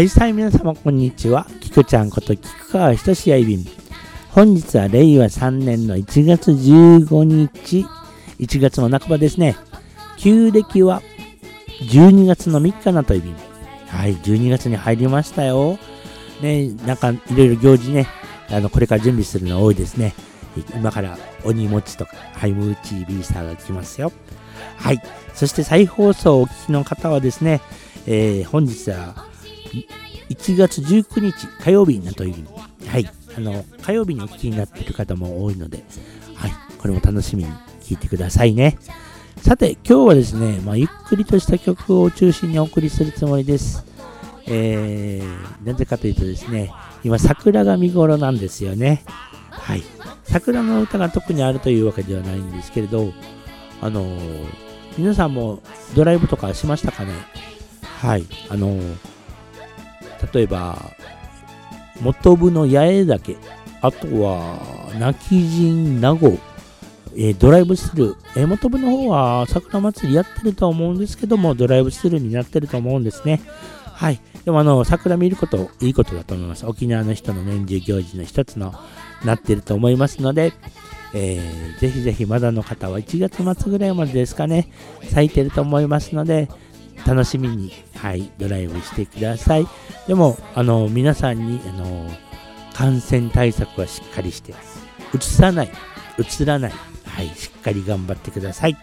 はい、皆様、こんにちは。きくちゃんこと菊川ひとしやいびん。本日は令和3年の1月15日、1月の半ばですね。旧暦は12月の3日なといびん。はい、12月に入りましたよ。ね、なんかいろいろ行事ね、あの、これから準備するの多いですね。今から鬼餅とか、ハイムーチービースターが来ますよ。はい。そして再放送をお聞きの方はですね、えー、本日は1月19日火曜日なという、はい、あの、火曜日にお聞きになっている方も多いので、はい、これも楽しみに聴いてくださいね。さて、今日はですね、まあ、ゆっくりとした曲を中心にお送りするつもりです。えー、なぜかというとですね、今桜が見頃なんですよね。はい。桜の歌が特にあるというわけではないんですけれど、あのー、皆さんもドライブとかしましたかね？はい。あのー、例えば、元部の八重岳、あとは、泣き人名護、えー、ドライブスルー、えー、元部の方は桜祭りやってると思うんですけども、ドライブスルーになってると思うんですね。はい。でもあの、桜見ること、いいことだと思います。沖縄の人の年中行事の一つのなってると思いますので、えー、ぜひぜひまだの方は1月末ぐらいまでですかね、咲いてると思いますので、楽しみに、はい、ドライブしてください。でも、あの、皆さんに、あの、感染対策はしっかりして、うつさない、うつらない、はい、しっかり頑張ってください。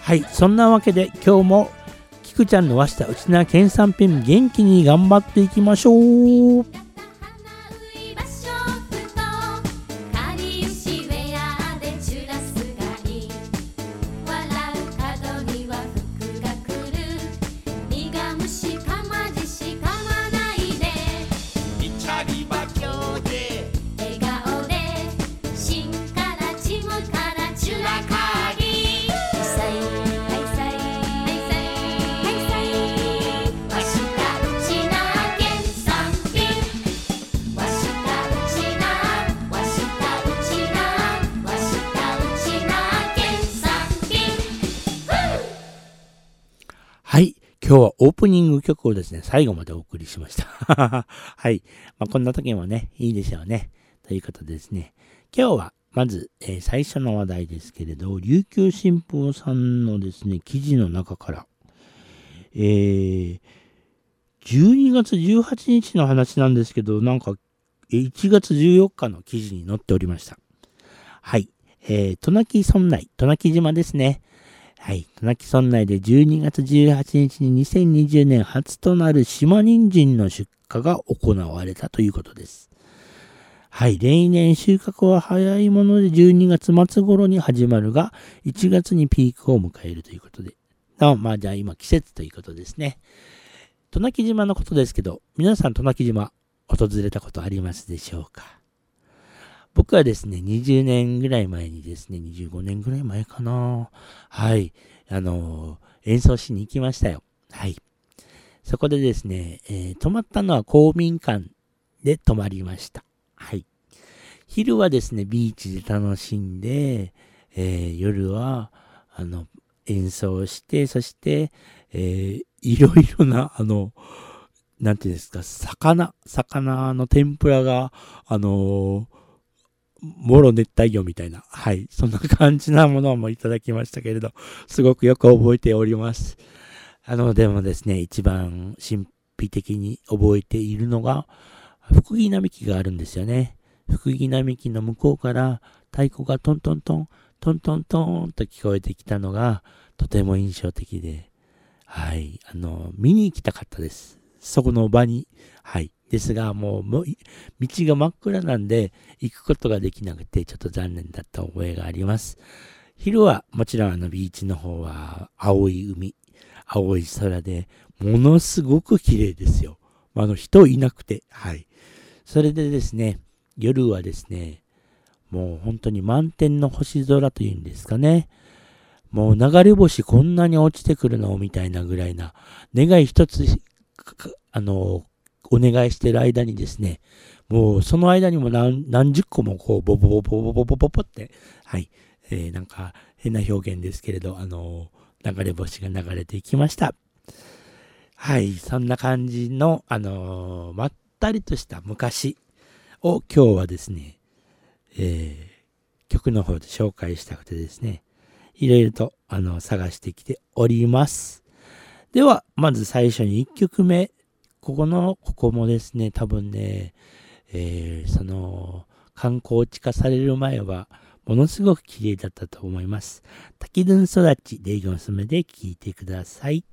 はい、そんなわけで今日も、菊ちゃんの和下内縄県産ペン元気に頑張っていきましょう。今日はオープニング曲をですね、最後までお送りしました。はい。まあ、こんな時もね、いいでしょうね。ということでですね、今日はまず、えー、最初の話題ですけれど、琉球新報さんのですね、記事の中から、えー、12月18日の話なんですけど、なんか、1月14日の記事に載っておりました。はい。えー、渡名喜村内、渡名喜島ですね。はい。渡名喜村内で12月18日に2020年初となる島人参の出荷が行われたということです。はい。例年収穫は早いもので12月末頃に始まるが、1月にピークを迎えるということで。あまあじゃあ今季節ということですね。渡名喜島のことですけど、皆さん渡名喜島訪れたことありますでしょうか？僕はですね、20年ぐらい前にですね、25年ぐらい前かな。はい。あの演奏しに行きましたよ。はい。そこでですね、えー、泊まったのは公民館で泊まりました。はい。昼はですね、ビーチで楽しんで、えー、夜は、あの、演奏して、そして、えー、いろいろな、あの、なんていうんですか、魚、魚の天ぷらが、あのーもろ熱帯魚みたいな、はい、そんな感じなものもいただきましたけれど、すごくよく覚えております。あの、でもですね、一番神秘的に覚えているのが、福木並木があるんですよね。福木並木の向こうから太鼓がトントントン、トントントンと聞こえてきたのが、とても印象的で、はい、あの、見に行きたかったです。そこの場に、はい。ですが、もう、道が真っ暗なんで、行くことができなくて、ちょっと残念だった覚えがあります。昼は、もちろんあのビーチの方は、青い海、青い空で、ものすごく綺麗ですよ。あの、人いなくて、はい。それでですね、夜はですね、もう本当に満天の星空というんですかね。もう流れ星こんなに落ちてくるのみたいなぐらいな、願い一つ、あの、お願いしてる間にですね、もうその間にも何何十個もこう、ボボボボボボボボボって、はい、えー、なんか変な表現ですけれど、あのー、流れ星が流れていきました。はい、そんな感じの、あのー、まったりとした昔を今日はですね、えー、曲の方で紹介したくてですね、いろいろと、あの、探してきております。では、まず最初に1曲目。ここの、ここもですね、多分ね、えー、その、観光地化される前は、ものすごく綺麗だったと思います。滝ドゥン育ち、デイゴンスメで聞いてください。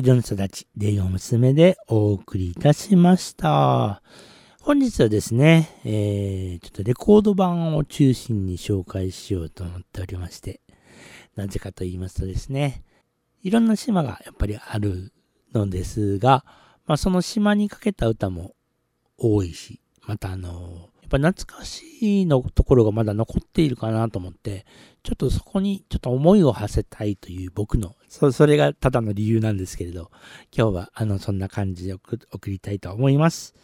滝戸の育ち、レイオ娘でお送りいたしました。本日はですね、えー、ちょっとレコード版を中心に紹介しようと思っておりまして、なぜかと言いますとですね、いろんな島がやっぱりあるのですが、まあ、その島にかけた歌も多いし、またあのぱ懐かしいのところがまだ残っているかなと思って、ちょっとそこにちょっと思いを馳せたいという僕の、そそれがただの理由なんですけれど、今日はあのそんな感じで送りたいと思います。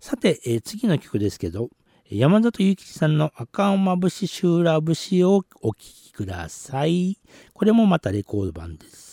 さて、えー、次の曲ですけど、山里ゆきさんの赤まぶしシューラ節をお聴きください。これもまたレコード版です。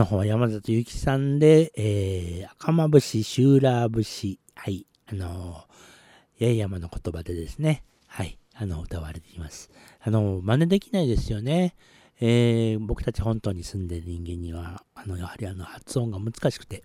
の方は山里ゆきさんで、えー、赤間節、修羅節、はい、あのー、八重山の言葉でですね、はい、あの、歌われています。あの、真似できないですよね。えー僕たち本島に住んでる人間には、あの、やはりあの、発音が難しくて。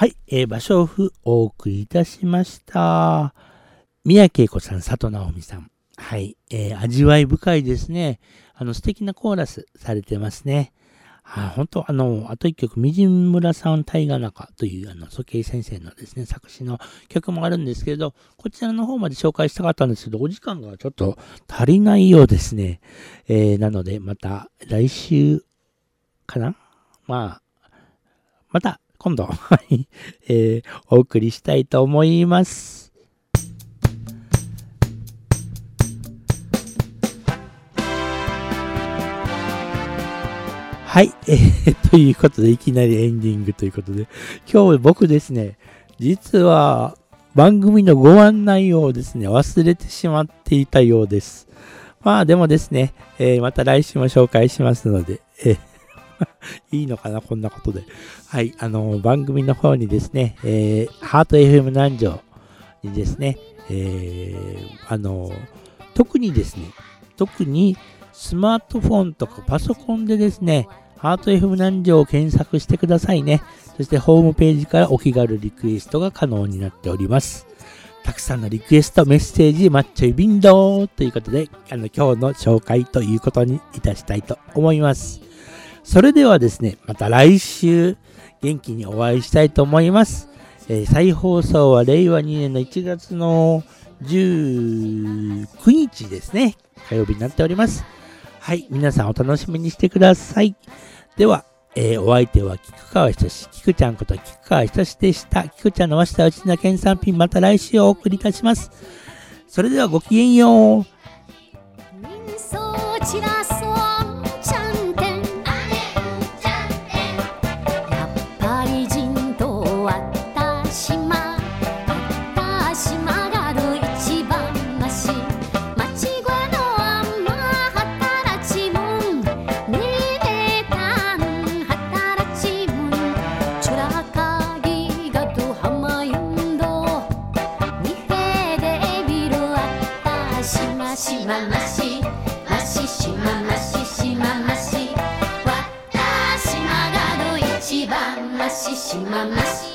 はい、えー、場所をお送りいたしました。宮恵子さん、佐藤直美さん。はい、えー、味わい深いですね。あの、素敵なコーラスされてますね。はい、本当あの、あと一曲、みじん村さん大河中という、あの、蘇慶先生のですね、作詞の曲もあるんですけれど、こちらの方まで紹介したかったんですけど、お時間がちょっと足りないようですね。えー、なので、また来週かな？まあ、また今度、はい、えーお送りしたいと思います。はい、えー、ということで、いきなりエンディングということで、今日僕ですね、実は番組のご案内をですね、忘れてしまっていたようです。まあでもですね、えーまた来週も紹介しますので、えー いいのかな、こんなことで。はい、あの番組の方にですね、えーハート FM 南城にですね、えーあの特にですね、特にスマートフォンとかパソコンでですね、ハート FM 南城を検索してくださいね。そしてホームページからお気軽リクエストが可能になっております。たくさんのリクエスト、メッセージ、マッチョイビンドーということで、あの今日の紹介ということにいたしたいと思います。それではですね、また来週元気にお会いしたいと思います。えー再放送は令和2年の1月の19日ですね。火曜日になっております。はい、皆さんお楽しみにしてください。では、えーお相手は菊川ひとし、菊ちゃんこと菊川ひとしでした。菊ちゃんのわしたうちな県産品、また来週お送りいたします。それではごきげんよう。しわたしまししままし